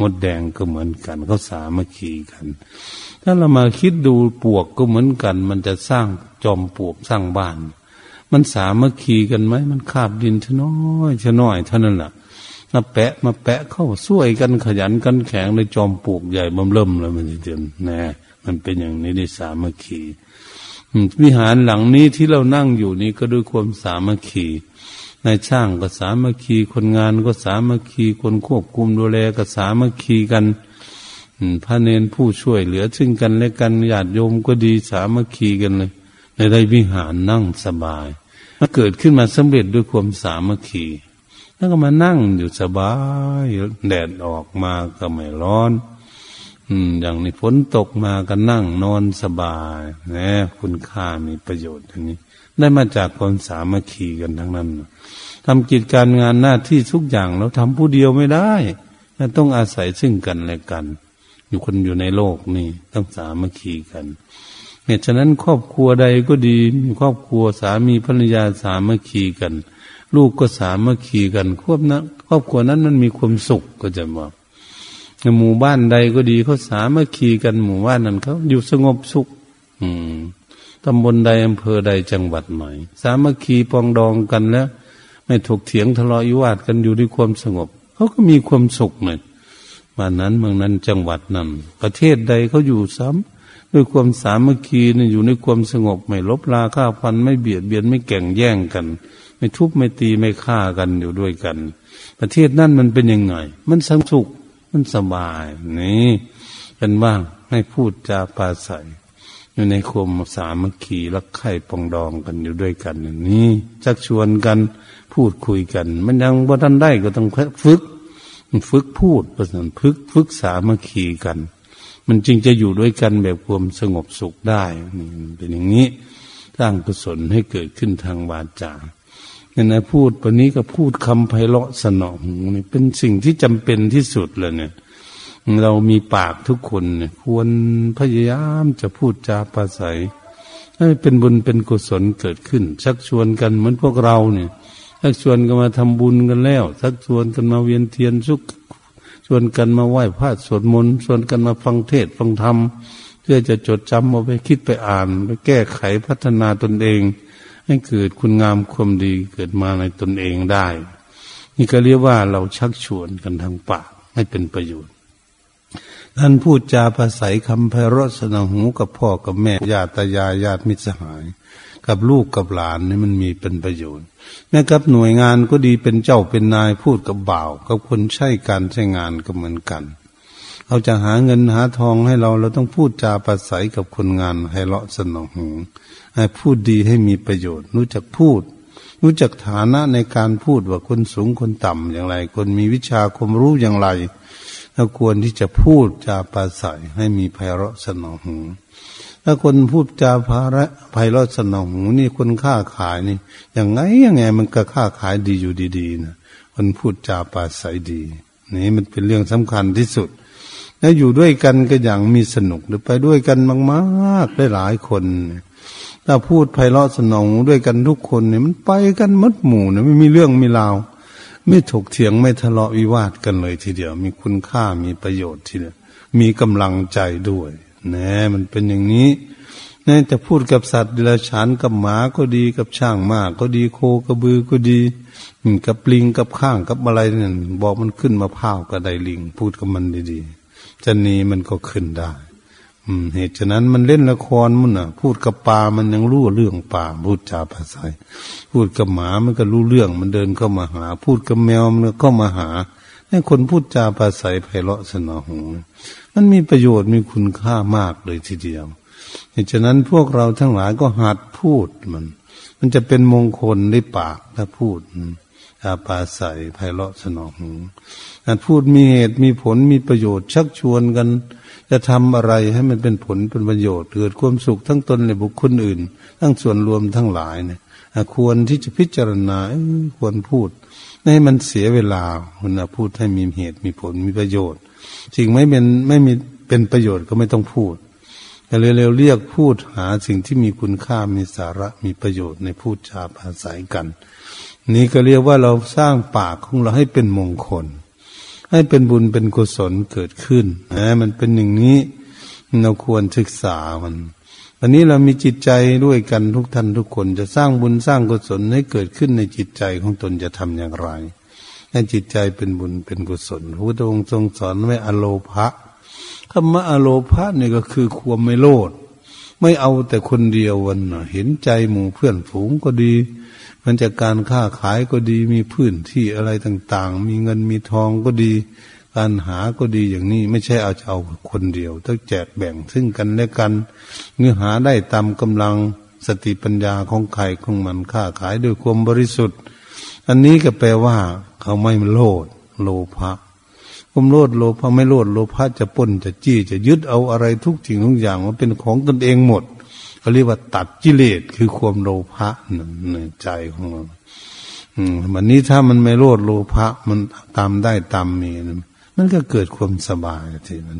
มดแดงก็เหมือนกันเขาสามัคคีกัน ถ้าเรามาคิดดูปวกก็เหมือนกัน มันจะสร้างจอมปวกสร้างบ้าน มันสามัคคีกันไหมมันคาบดินชะน้อยชะน้อยเท่านั้นแหละมาแปะมาแปะเข้าช่วยกันขยันกันแข็งในจอมปลูกใหญ่บ่มเริ่มเลยมันจริงแน่มันเป็นอย่างนี้ในสามัคคี วิหารหลังนี้ที่เรานั่งอยู่นี้ก็ด้วยความสามัคคีนายช่างก็สามัคคีคนงานก็สามัคคีคนควบคุมดูแลก็สามัคคีกันพระเนนผู้ช่วยเหลือซึ่งกันและกันญาติโยมก็ดีสามัคคีกันเลย ในได้วิหารนั่งสบายมันเกิดขึ้นมาสำเร็จด้วยความสามัคคีแล้วก็มานั่งอยู่สบายแดดออกมาก็ไม่ร้อน อืม อย่างนี้ฝนตกมาก็นั่งนอนสบายนะคุณค่ามีประโยชน์อย่างนี้ ได้มาจากความสามัคคีกันทั้งนั้นทำกิจการงานหน้าที่ทุกอย่างเราทำผู้เดียวไม่ได้ต้องอาศัยซึ่งกันและกัน อยู่คนอยู่ในโลกนี่ต้องสามัคคีกันเหตุฉะนั้นครอบครัวใดก็ดีมีครอบครัวสามีภรรยาสามัคคีกัน ลูกก็สามัคคีกันควบนะครอบครัวนั้นมันมีความสุขก็จะบอก หมู่บ้านใดก็ดีเขาสามัคคีกันหมู่บ้านนั้นเขาอยู่สงบสุข อืมตำบลใดอำเภอใดจังหวัดไหนสามัคคีปองดองกันแล้ว ไม่ถกเถียงทะเลาะวิวาทกันอยู่ด้วยความสงบเขาก็มีความสุขเลยบ้านนั้นเมืองนั้นจังหวัดนั้น ประเทศใดเขาอยู่ซ้ำด้วยความสามัคคีนี่อยู่ในความสงบ ไม่ลบลาฆ่าฟันไม่เบียดเบียนไม่แก่งแย่งกัน ไม่ทุบไม่ตีไม่ฆ่ากันอยู่ด้วยกัน ประเทศนั่นมันเป็นยังไง มันสงสุข มันสบายนี่เป็นบ้างให้พูดจาปาใสอยู่ในความสามัคคีรักใคร่ปองดองกันอยู่ด้วยกันนี่ชักชวนกันพูดคุยกัน มันยังบ่ทันได้ก็ต้องฝึก ฝึกพูดประสานฝึกฝึกสามัคคีกัน มันจึงจะอยู่ด้วยกันแบบความสงบสุขได้เป็นอย่างนี้สร้างกุศลให้เกิดขึ้นทางวาจา เนี่ยนะพูดวันนี้ก็พูดคำไพเราะสนองหูนี่เป็นสิ่งที่จำเป็นที่สุดเลยเนี่ย เรามีปากทุกคนเนี่ยควรพยายามจะพูดจาปราศัยให้เป็นบุญเป็นกุศลเกิดขึ้น ชักชวนกันเหมือนพวกเราเนี่ย ชักชวนกันมาทำบุญกันแล้ว ชักชวนกันมาเวียนเทียนสุขชวนกันมาไหว้พระสวดมนต์ชวนกันมาฟังเทศฟังธรรมเพื่อจะจดจำเอาไปคิดไปอ่าน ไปแก้ไขพัฒนาตนเอง ให้เกิดคุณงามความดีเกิดมาในตนเองได้ นี่ก็เรียกว่าเราชักชวนกันทางปากให้เป็นประโยชน์ท่านพูดจาภาษาคำไพเราะสนหูกับพ่อกับแม่ญาติยายญาติมิตรสหาย กับลูกกับหลานนี่มันมีเป็นประโยชน์แม้กับหน่วยงานก็ดีเป็นเจ้าเป็นนายพูดกับบ่าว กับคนใช้การใช้งานก็เหมือนกัน เราจะหาเงินหาทองให้เราเราต้องพูดจาภาษากับคนงานให้เลาะสนองหูให้พูดดีให้มีประโยชน์ รู้จักพูด รู้จักฐานะในการพูดว่าคนสูงคนต่ำอย่างไร คนมีวิชาความรู้อย่างไรเราควรที่จะพูดจาปาศัยให้มีไพเราะสนองหูถ้าคนพูดจาภาระไพเราะสนองหูนี่คนค้าขายนี่อย่างไงยังไงมันก็ค้าขายดีอยู่ดีๆนะคนพูดจาปาศัยดี นี่มันเป็นเรื่องสำคัญที่สุด แล้วอยู่ด้วยกันก็อย่างมีสนุกหรือไปด้วยกันมากๆได้หลายคน ถ้าพูดไพเราะสนองด้วยกันทุกคนเนี่ยมันไปกันมัดหมู่เนี่ยไม่มีเรื่องมีราวไม่ถกเถียงไม่ทะเลาะวิวาทกันเลยทีเดียว มีคุณค่ามีประโยชน์ทีเดียวมีกำลังใจด้วยแน่มันเป็นอย่างนี้น่จะพูดกับสัตว์ดรัจฉานกับหมาก็ดีกับช่างมากก็ดีโคกระบือก็ดี กับลิงกับข้างกับอะไรเนี่ยบอกมันขึ้นมาพาวกับไดลิง พูดกับมันดีๆ จะนีมันก็ขึ้นได้เหตุฉะนั้นมันเล่นละครมันอะ พูดกับปลามันยังรู้เรื่องปลาพูดจาภาษาพูดกับหมามันก็รู้เรื่อง มันเดินเข้ามาหา พูดกับแมวมันก็มาหาให้คนพูดจาภาษาไพเราะสนอหูมันมีประโยชน์มีคุณค่ามากเลยทีเดียวเหตุฉะนั้นพวกเราทั้งหลายก็หัดพูดมัน มันจะเป็นมงคลในปากถ้าพูด อาปาใสไพเราะสนอหูการพูดมีเหตุมีผลมีประโยชน์ ชักชวนกัน จะทำอะไรให้มันเป็นผลเป็นประโยชน์เกิดความสุขทั้งตนและบุคคลอื่น ทั้งส่วนรวมทั้งหลายเนี่ยควรที่จะพิจารณาควรพูดให้มันเสียเวลาคุณพูดให้มีเหตุมีผลมีประโยชน์ สิ่งไม่เป็นไม่มีเป็นประโยชน์ก็ไม่ต้องพูดแต่เร็วๆเรียกพูดหาสิ่งที่มีคุณค่ามีสาระมีประโยชน์ในพูดจาภาษากัน นี้ก็เรียกว่าเราสร้างปากของเราให้เป็นมงคล ให้เป็นบุญเป็นกุศลเกิดขึ้นนะมันเป็นอย่างนี้เราควรศึกษามันวันนี้เรามีจิตใจด้วยกันทุกท่านทุกคนจะสร้างบุญสร้างกุศลให้เกิดขึ้นในจิตใจของตนจะทำอย่างไรให้จิตใจเป็นบุญเป็นกุศลพระพุทธองค์ทรงสอนไว้อโลภะคำว่าอโลภะนี่ก็คือความไม่โลด ไม่เอาแต่คนเดียววันเห็นใจหมู่เพื่อนฝูงก็ดี มันจะการค้าขายก็ดีมีพื้นที่อะไรต่าง ๆ มีเงินมีทองก็ดี การหาก็ดีอย่างนี้ ไม่ใช่เอาจะเอาคนเดียว ต้องแจกแบ่งซึ่งกันและกันเนื้อหาได้ตามกำลังสติปัญญาของใครของมันค้าขายด้วยความบริสุทธิ์ อันนี้ก็แปลว่า เขาไม่โลดโลภะความโลดโลภะไม่โลดโลภะจะปนจะจี้จะยึดเอาอะไรทุกสิ่งทุกอย่างว่าเป็นของตนเองหมด เขาเรียกว่าตัดกิเลสคือความโลภะในใจของเราวันนี้ถ้ามันไม่โลดโลภะมันตามได้ตามมีมันก็เกิดความสบายทีมัน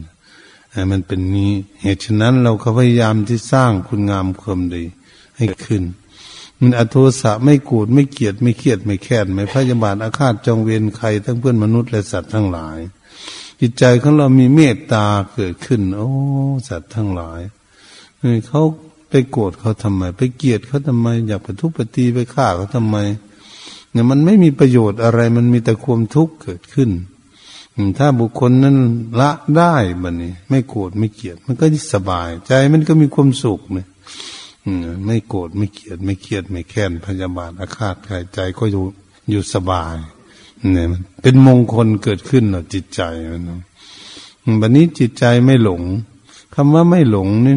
มันเป็นนี้เหตุฉะนั้นเราก็พยายามที่สร้างคุณงามความดีให้ขึ้น มันอโทสะไม่กูดไม่เกียดไม่เครียดไม่แค้นไม่พยาบาทอาฆาตจองเวรใครทั้งเพื่อนมนุษย์และสัตว์ทั้งหลาย จิตใจของเรามีเมตตาเกิดขึ้น โอ้ สัตว์ทั้งหลายเขา ไปโกรธเขาทำไม ไปเกลียดเขาทำไม อยากไปทุบไปตีไปฆ่าเขาทำไมเนี่ยมันไม่มีประโยชน์อะไร มันมีแต่ความทุกข์เกิดขึ้น ถ้าบุคคลนั้นละได้บันนี้ ไม่โกรธไม่เกลียด มันก็สบาย ใจมันก็มีความสุขเนี่ยไม่โกรธไม่เกลียด ไม่เครียด ไม่แค้นพยาบาทอาฆาตใครใจก็อยู่อยู่สบาย เนี่ยมันเป็นมงคลเกิดขึ้นหรอจิตใจมันบันนี้จิตใจไม่หลงคำว่าไม่หลงนี่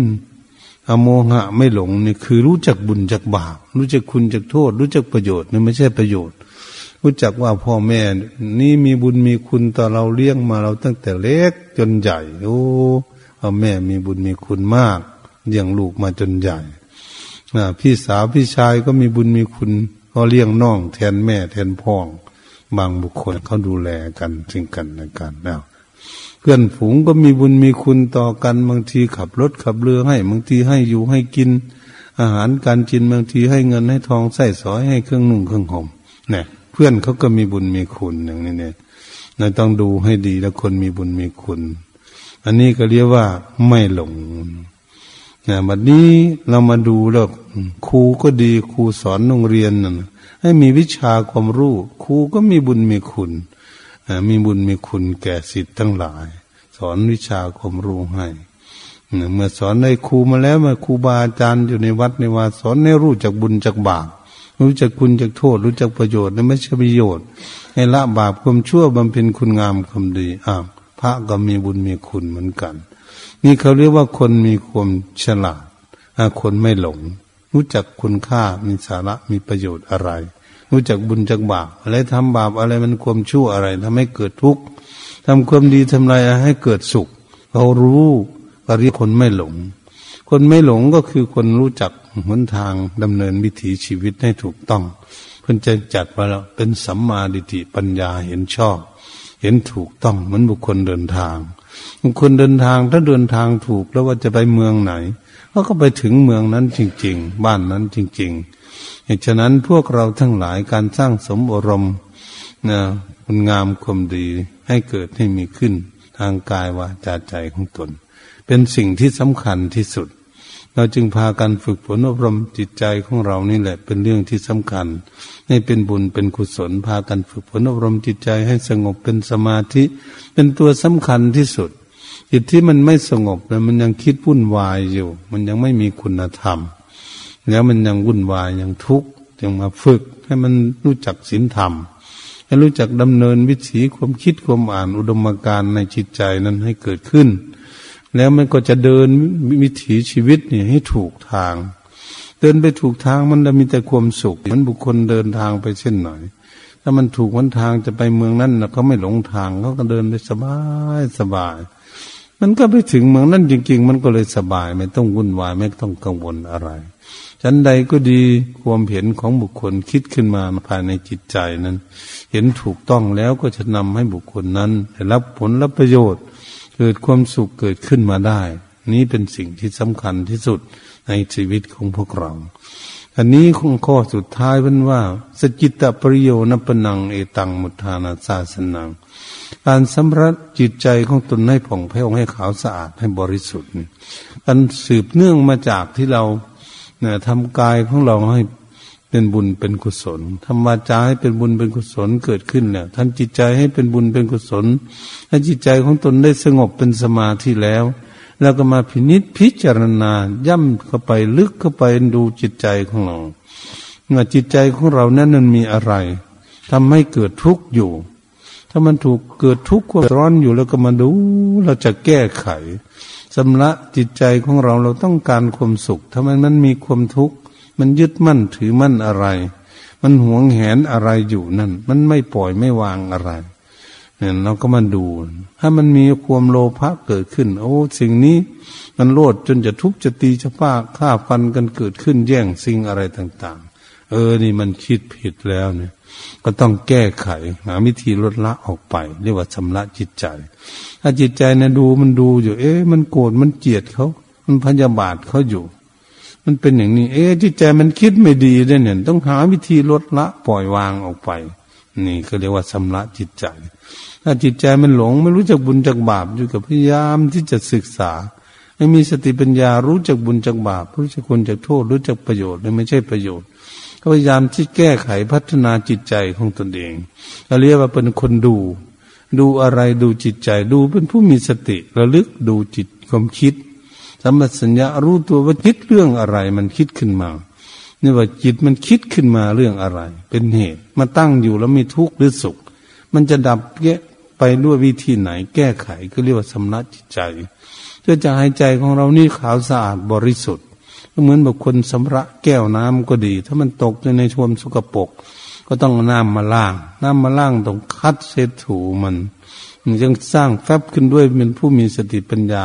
อโมหะไม่หลงนี่คือรู้จักบุญจักบาปรู้จักคุณจักโทษ รู้จักประโยชน์นี่ไม่ใช่ประโยชน์ รู้จักว่าพ่อแม่ นี่มีบุญมีคุณต่อเราเลี้ยงมาเราตั้งแต่เล็กจนใหญ่โอ้พ่อแม่มีบุญมีคุณมากเลี้ยงลูกมาจนใหญ่พี่สาวพี่ชายก็มีบุญมีคุณเขาเลี้ยงน้อง แทนแม่แทนพ่อง บางบุคคลเขาดูแลกันจึงกันในการแล้ว เพื่อนฝูงก็มีบุญมีคุณต่อกันบางทีขับรถขับเรือให้บางทีให้อยู่ให้กิน อาหารการกินบางทีให้เงินให้ทองใส่สอยให้เครื่องนุ่งเครื่องห่มเนี่ยเพื่อนเขาก็มีบุญมีคุณอย่างนี้เนี่ยเราต้องดูให้ดีแล้วคนมีบุญมีคุณ อันนี้ก็เรียกว่าไม่หลงนะบัดนี้เรามาดูแล้วครูก็ดีครูสอนโรงเรียนนะให้มีวิชาความรู้ครูก็มีบุญมีคุณ มีบุญมีคุณแก่สิทธิ์ทั้งหลาย สอนวิชาความรู้ให้เมื่อสอนในครูมาแล้วเมื่อครูบาอาจารย์อยู่ในวัดในวาสอนให้รู้จักบุญจักบาปรู้จักคุณจักโทษ รู้จักประโยชน์และไม่ใช่ประโยชน์ให้ละบาปความชั่วบำเพ็ญคุณงามความดีอ้าวพระก็มีบุญมีคุณเหมือนกัน นี่เขาเรียกว่าคนมีความฉลาดคนไม่หลง รู้จักคุณค่ามีสาระมีประโยชน์อะไร รู้จักบุญจักบาปอะไรทำบาปอะไรมันความชั่วอะไรทำให้เกิดทุกข์ทำความดีทำลายให้เกิดสุขเขารู้ก็เรียคนไม่หลง คนไม่หลงก็คือคนรู้จักหนทางดำเนินวิถีชีวิตให้ถูกต้องเพิ่นจะจัดมาแล้วเป็นสัมมาดิติปัญญาเห็นชอบ เห็นถูกต้องเหมือนบุคคลเดินทาง บุคคลเดินทางถ้าเดินทางถูกแล้วว่าจะไปเมืองไหนก็ไปถึงเมืองนั้นจริง ๆ บ้านนั้นจริง ๆ เหตุฉะนั้นพวกเราทั้งหลายการสร้างสมอารมณ์นะคุณงามความดีให้เกิดให้มีขึ้นทางกายวาจาใจของตน เป็นสิ่งที่สำคัญที่สุด เราจึงพากันฝึกฝนอบรมจิตใจของเรานี่แหละ เป็นเรื่องที่สำคัญ ให้เป็นบุญเป็นกุศล พากันฝึกฝนอบรมจิตใจให้สงบเป็นสมาธิ เป็นตัวสำคัญที่สุด จิตที่มันไม่สงบแล้วมันยังคิดวุ่นวายอยู่ มันยังไม่มีคุณธรรม แล้วมันยังวุ่นวายยังทุกข์จึงมาฝึก ให้มันรู้จักศีลธรรม ให้รู้จักดำเนินวิถีความคิดความอ่านอุดมการณ์ในจิตใจนั้นให้เกิดขึ้น แล้วมันก็จะเดินวิถีชีวิตนี่ให้ถูกทาง เดินไปถูกทางมันจะมีแต่ความสุขมันบุคคลเดินทางไปเช่นหน่อย ถ้ามันถูกวันทางจะไปเมืองนั้นนะเขาไม่หลงทางเขาก็เดินได้สบายสบายมันก็ไปถึงเมืองนั้นจริง ๆ มันก็เลยสบาย ไม่ต้องวุ่นวายไม่ต้องกังวลอะไร ชั้นใดก็ดีความเห็นของบุคคลคิดขึ้นมาภายในจิตใจนั้น เห็นถูกต้องแล้วก็จะนำให้บุคคลนั้นได้รับผลรับประโยชน์ เกิดความสุขเกิดขึ้นมาได้ นี้เป็นสิ่งที่สำคัญที่สุดในชีวิตของพวกเราอันนี้คงข้อสุดท้ายเป็นว่า สจิตตปริโยนปนังเอตังมุทานาศาสนัง การสำรัดจิตใจของตนให้ผ่องแผ้วให้ขาวสะอาดให้บริสุทธิ์อันสืบเนื่องมาจากที่เรา เนี่ยทำกายของเราให้เป็นบุญเป็นกุศลทำวาจาให้เป็นบุญเป็นกุศลเกิดขึ้นเนี่ยทำจิตใจให้เป็นบุญเป็นกุศลให้จิตใจของตนได้สงบเป็นสมาธิแล้ว แล้วก็มาพินิษพิจารณาย่ำเข้าไปลึกเข้าไปดูจิตใจของเราว่าจิตใจของเรานั้นมันมีอะไรทำให้เกิดทุกข์อยู่ ถ้ามันถูกเกิดทุกข์ความร้อนอยู่แล้วก็มาดูเราจะแก้ไข สำละจิตใจของเราเราต้องการความสุขทำไมมันมีความทุกข์ มันยึดมั่นถือมั่นอะไร มันหวงแหนอะไรอยู่นั่น มันไม่ปล่อยไม่วางอะไรเนี่ยเราก็มาดู ถ้ามันมีความโลภะเกิดขึ้น โอ้ สิ่งนี้มันโลดจนจะทุบจะตีจะป้าฆ่าฟันกันเกิดขึ้นแย่งสิ่งอะไรต่าง ๆ เออ นี่มันคิดผิดแล้วเนี่ย ก็ต้องแก้ไข หาวิธีลดละออกไป เรียกว่าชำระจิตใจ ถ้าจิตใจเนี่ยดูมันดูอยู่ เอ๊ะมันโกรธมันเกลียดเขา มันพยาบาทเขาอยู่ มันเป็นอย่างนี้ เอ๊ะที่ใจมันคิดไม่ดีได้เนี่ย ต้องหาวิธีลดละปล่อยวางออกไป นี่ก็เรียกว่าสำระจิตใจ ถ้าจิตใจมันหลง ไม่รู้จักบุญจักบาปอยู่กับพยายามที่จะศึกษาให้มีสติปัญญารู้จักบุญจักบาป รู้จักคุณจักโทษ รู้จักประโยชน์และไม่ใช่ประโยชน์ ก็พยายามที่แก้ไขพัฒนาจิตใจของตนเองเราเรียกว่าเป็นคนดู ดูอะไรดูจิตใจ ดูเป็นผู้มีสติระลึกดูจิตความคิดสัมปสัญญารู้ตัวว่าคิดเรื่องอะไรมันคิดขึ้นมานี่ว่าจิตมันคิดขึ้นมาเรื่องอะไร เป็นเหตุมาตั้งอยู่แล้วมีทุกข์หรือสุข มันจะดับแก้ไปด้วยวิธีไหน แก้ไขก็เรียกว่าสำนักจิตใจ เพื่อจะให้ใจของเรานี่ขาวสะอาดบริสุทธิ์ ก็เหมือนบุคคลสำระแก้วน้ำก็ดี ถ้ามันตกในชวมสกปรกก็ต้องน้ำมาล้าง น้ำมาล้างต้องคัดเศษถูมันมันจึงสร้างแฟบขึ้นด้วยเป็นผู้มีสติปัญญา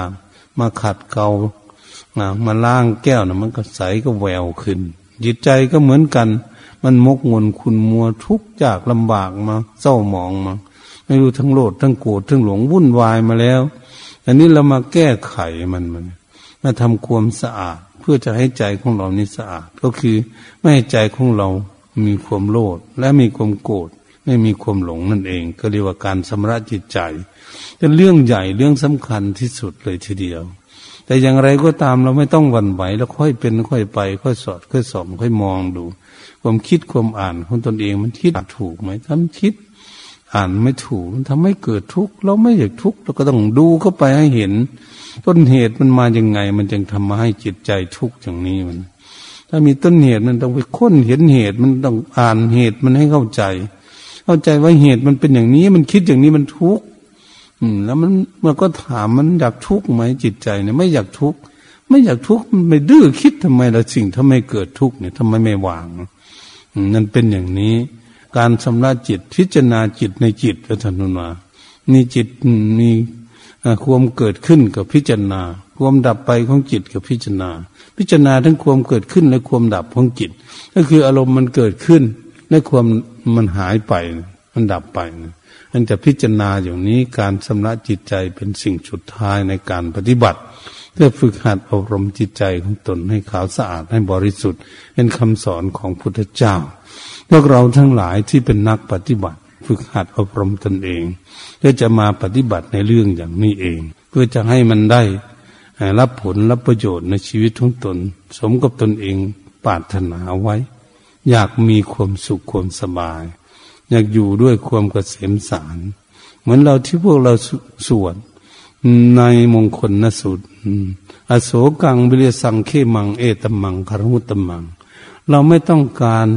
มาขัดเกามาล้างแก้วนะมันก็ใสก็แววขึ้น จิตใจก็เหมือนกัน มันมกมนคุณมัวทุกข์จากลำบากมาเศร้าหมองมาไม่รู้ทั้งโลดทั้งโกรธทั้งหลงวุ่นวายมาแล้ว อันนี้เรามาแก้ไขมันมันมาทำความสะอาด เพื่อจะให้ใจของเรานี่สะอาด ก็คือไม่ให้ใจของเรามีความโลดและมีความโกรธไม่มีความหลงนั่นเอง ก็เรียกว่าการสำระจิตใจ เป็นเรื่องใหญ่เรื่องสำคัญที่สุดเลยทีเดียว แต่อย่างไรก็ตามเราไม่ต้องวันไหวแล้วค่อยเป็นค่อยไป ค่อยสอดค่อยสอบค่อยมองดู ความคิดความอ่านของตนเองมันคิดถูกไหมทำคิด อ่านไม่ถูกมันทำให้เกิดทุกข์เราไม่อยากทุกข์เราก็ต้องดูเข้าไปให้เห็น ต้นเหตุมันมาอย่างไง มันจึงทำมาให้จิตใจทุกข์อย่างนี้มัน ถ้ามีต้นเหตุมันต้องไปค้นเห็นเหตุมันต้องอ่านเหตุมันให้เข้าใจ เข้าใจว่าเหตุมันเป็นอย่างนี้ มันคิดอย่างนี้มันทุกข์อืม แล้วมันมันก็ถามมันอยากทุกข์ไหมจิตใจเนี่ยไม่อยากทุกข์ไม่อยากทุกข์มันไม่ดื้อคิดทำไมละสิ่งถ้าไม่เกิดทุกข์เนี่ยทำไมไม่วางนั่นเป็นอย่างนี้ การชำระจิต พิจารณาจิตในจิตพระธนุนามีจิตมีความเกิดขึ้นกับพิจารณา ความดับไปของจิตกับพิจารณา พิจารณาทั้งความเกิดขึ้นและความดับของจิต ก็คืออารมณ์มันเกิดขึ้น และความมันหายไป มันดับไปนะมันจะพิจารณาอย่างนี้การชำระจิตใจเป็นสิ่งสุดท้ายในการปฏิบัติเพื่อฝึกหัดอบรมจิตใจของตนให้ขาวสะอาดให้บริสุทธิ์เป็นคำสอนของพุทธเจ้า พวกเราทั้งหลายที่เป็นนักปฏิบัติ ฝึกหัดอบรมตนเองเพื่อจะมาปฏิบัติในเรื่องอย่างนี้เอง เพื่อจะให้มันได้รับผลรับประโยชน์ในชีวิตของตน สมกับตนเองปรารถนาไว้ อยากมีความสุขความสบาย อยากอยู่ด้วยความกเกษมสาร เหมือนเราที่พวกเราสวดในมงคลนสุดอโศกังบิเรสังเขมังเอตมังคารหุตมัง เราไม่ต้องการ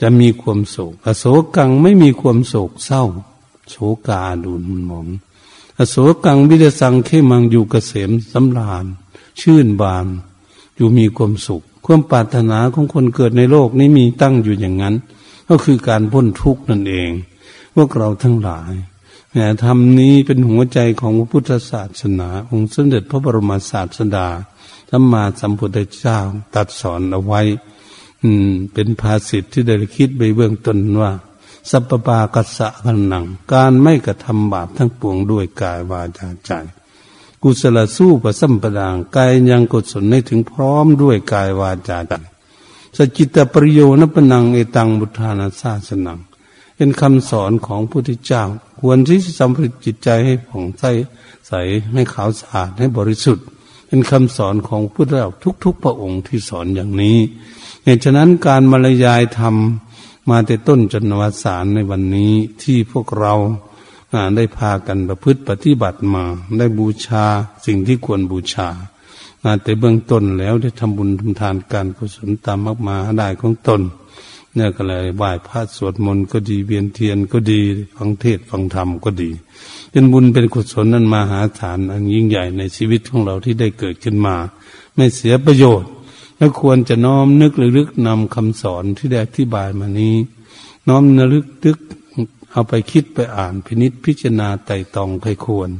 จะมีความโศก อโศกังไม่มีความโศกเศร้า โศกาดูนมอง อโศกังบิเรสังเขมังอยู่เกษมสำราญ ชื่นบาน อยู่มีความสุข ความปรารถนาของคนเกิดในโลกนี้มีตั้งอยู่อย่างนั้น ก็คือการพ้นทุกข์นั่นเอง พวกเราทั้งหลายเนี่ธรรมนี้เป็นหัวใจของพระพุทธศาสนา องค์สมเด็จพระบรมศาสดาธรรมาสัมพุทธเจ้าตัดสอนเอาไว้ อืม เป็นภาษิตที่ได้คิดไปเบื้องต้นว่า สัพปากัสสะกันหนัง การไม่กระทำบาปทั้งปวงด้วยกายวาจาใจกุศลสู้ประสัมปดางกายยังกุศลให้ถึงพร้อมด้วยกายวาจาใจสจิตปริโยนปนังเอตังบุทานาซาสนัง เป็นคำสอนของพระพุทธเจ้า ควรที่จะสัมผัสจิตใจให้ผ่องใสใสให้ขาวสะอาดให้บริสุทธิ์ เป็นคำสอนของพุทธเจ้าทุก ๆ พระองค์ที่สอนอย่างนี้ ตุฉะนั้นการบรรยายธรรมมาแต่ต้นจนวสารในวันนี้ที่พวกเราได้พากันประพฤติปฏิบัติมา ได้บูชาสิ่งที่ควรบูชาแต่เบื้องต้นแล้วได้ทำบุญทำทานการกุศลตามมากมาได้ของตนเนี่ยก็เลยไหว้พระสวดมนต์ก็ดีเวียนเทียนก็ดีฟังเทศฟังธรรมก็ดี เป็นบุญเป็นกุศลนั้นมาหาฐานอันยิ่งใหญ่ในชีวิตของเราที่ได้เกิดขึ้นมา ไม่เสียประโยชน์ และควรจะน้อมนึกรือลึกนำคำสอนที่ได้อธิบายมานี้ น้อมนึกตึกเอาไปคิดไปอ่านพินิษพิจารณาไต่ตองใครควร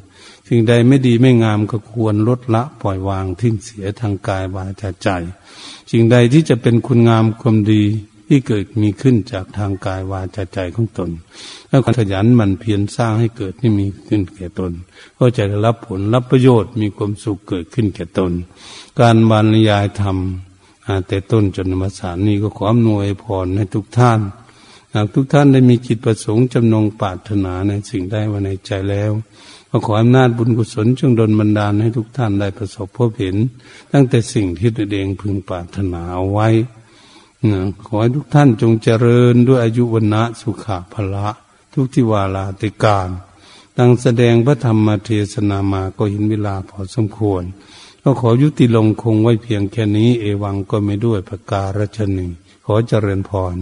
สิ่งใดไม่ดีไม่งามก็ควรลดละปล่อยวางทิ้งเสียทางกายวาจาใจสิ่งใดที่จะเป็นคุณงามความดีที่เกิดมีขึ้นจากทางกายวาจาใจของตนแล้วขยันมันเพียรสร้างให้เกิดที่มีขึ้นแก่ตน ก็จะได้รับผลรับประโยชน์มีความสุขเกิดขึ้นแก่ตน การบรรยายธรรม แต่ต้นจนมาสารนี้ก็ขออำนวยพรให้ทุกท่าน หากทุกท่านได้มีจิตประสงค์จำนงปรารถนาในสิ่งได้ว่าในใจแล้วก็ขออำนาจบุญกุศลจงดลบันดาลให้ทุกท่านได้ประสบพบเห็น ตั้งแต่สิ่งที่ตัวเองพึงปรารถนาเอาไว้ขอให้ทุกท่านจงเจริญด้วยอายุวันะสุขะพละทุกทิวาลาติการดังแสดงพระธรรมเทศนามาก็เห็นเวลาพอสมควร ก็ขอยุติลงคงไว้เพียงแค่นี้ เอวังก็ไม่ด้วยประการชนีขอเจริญพร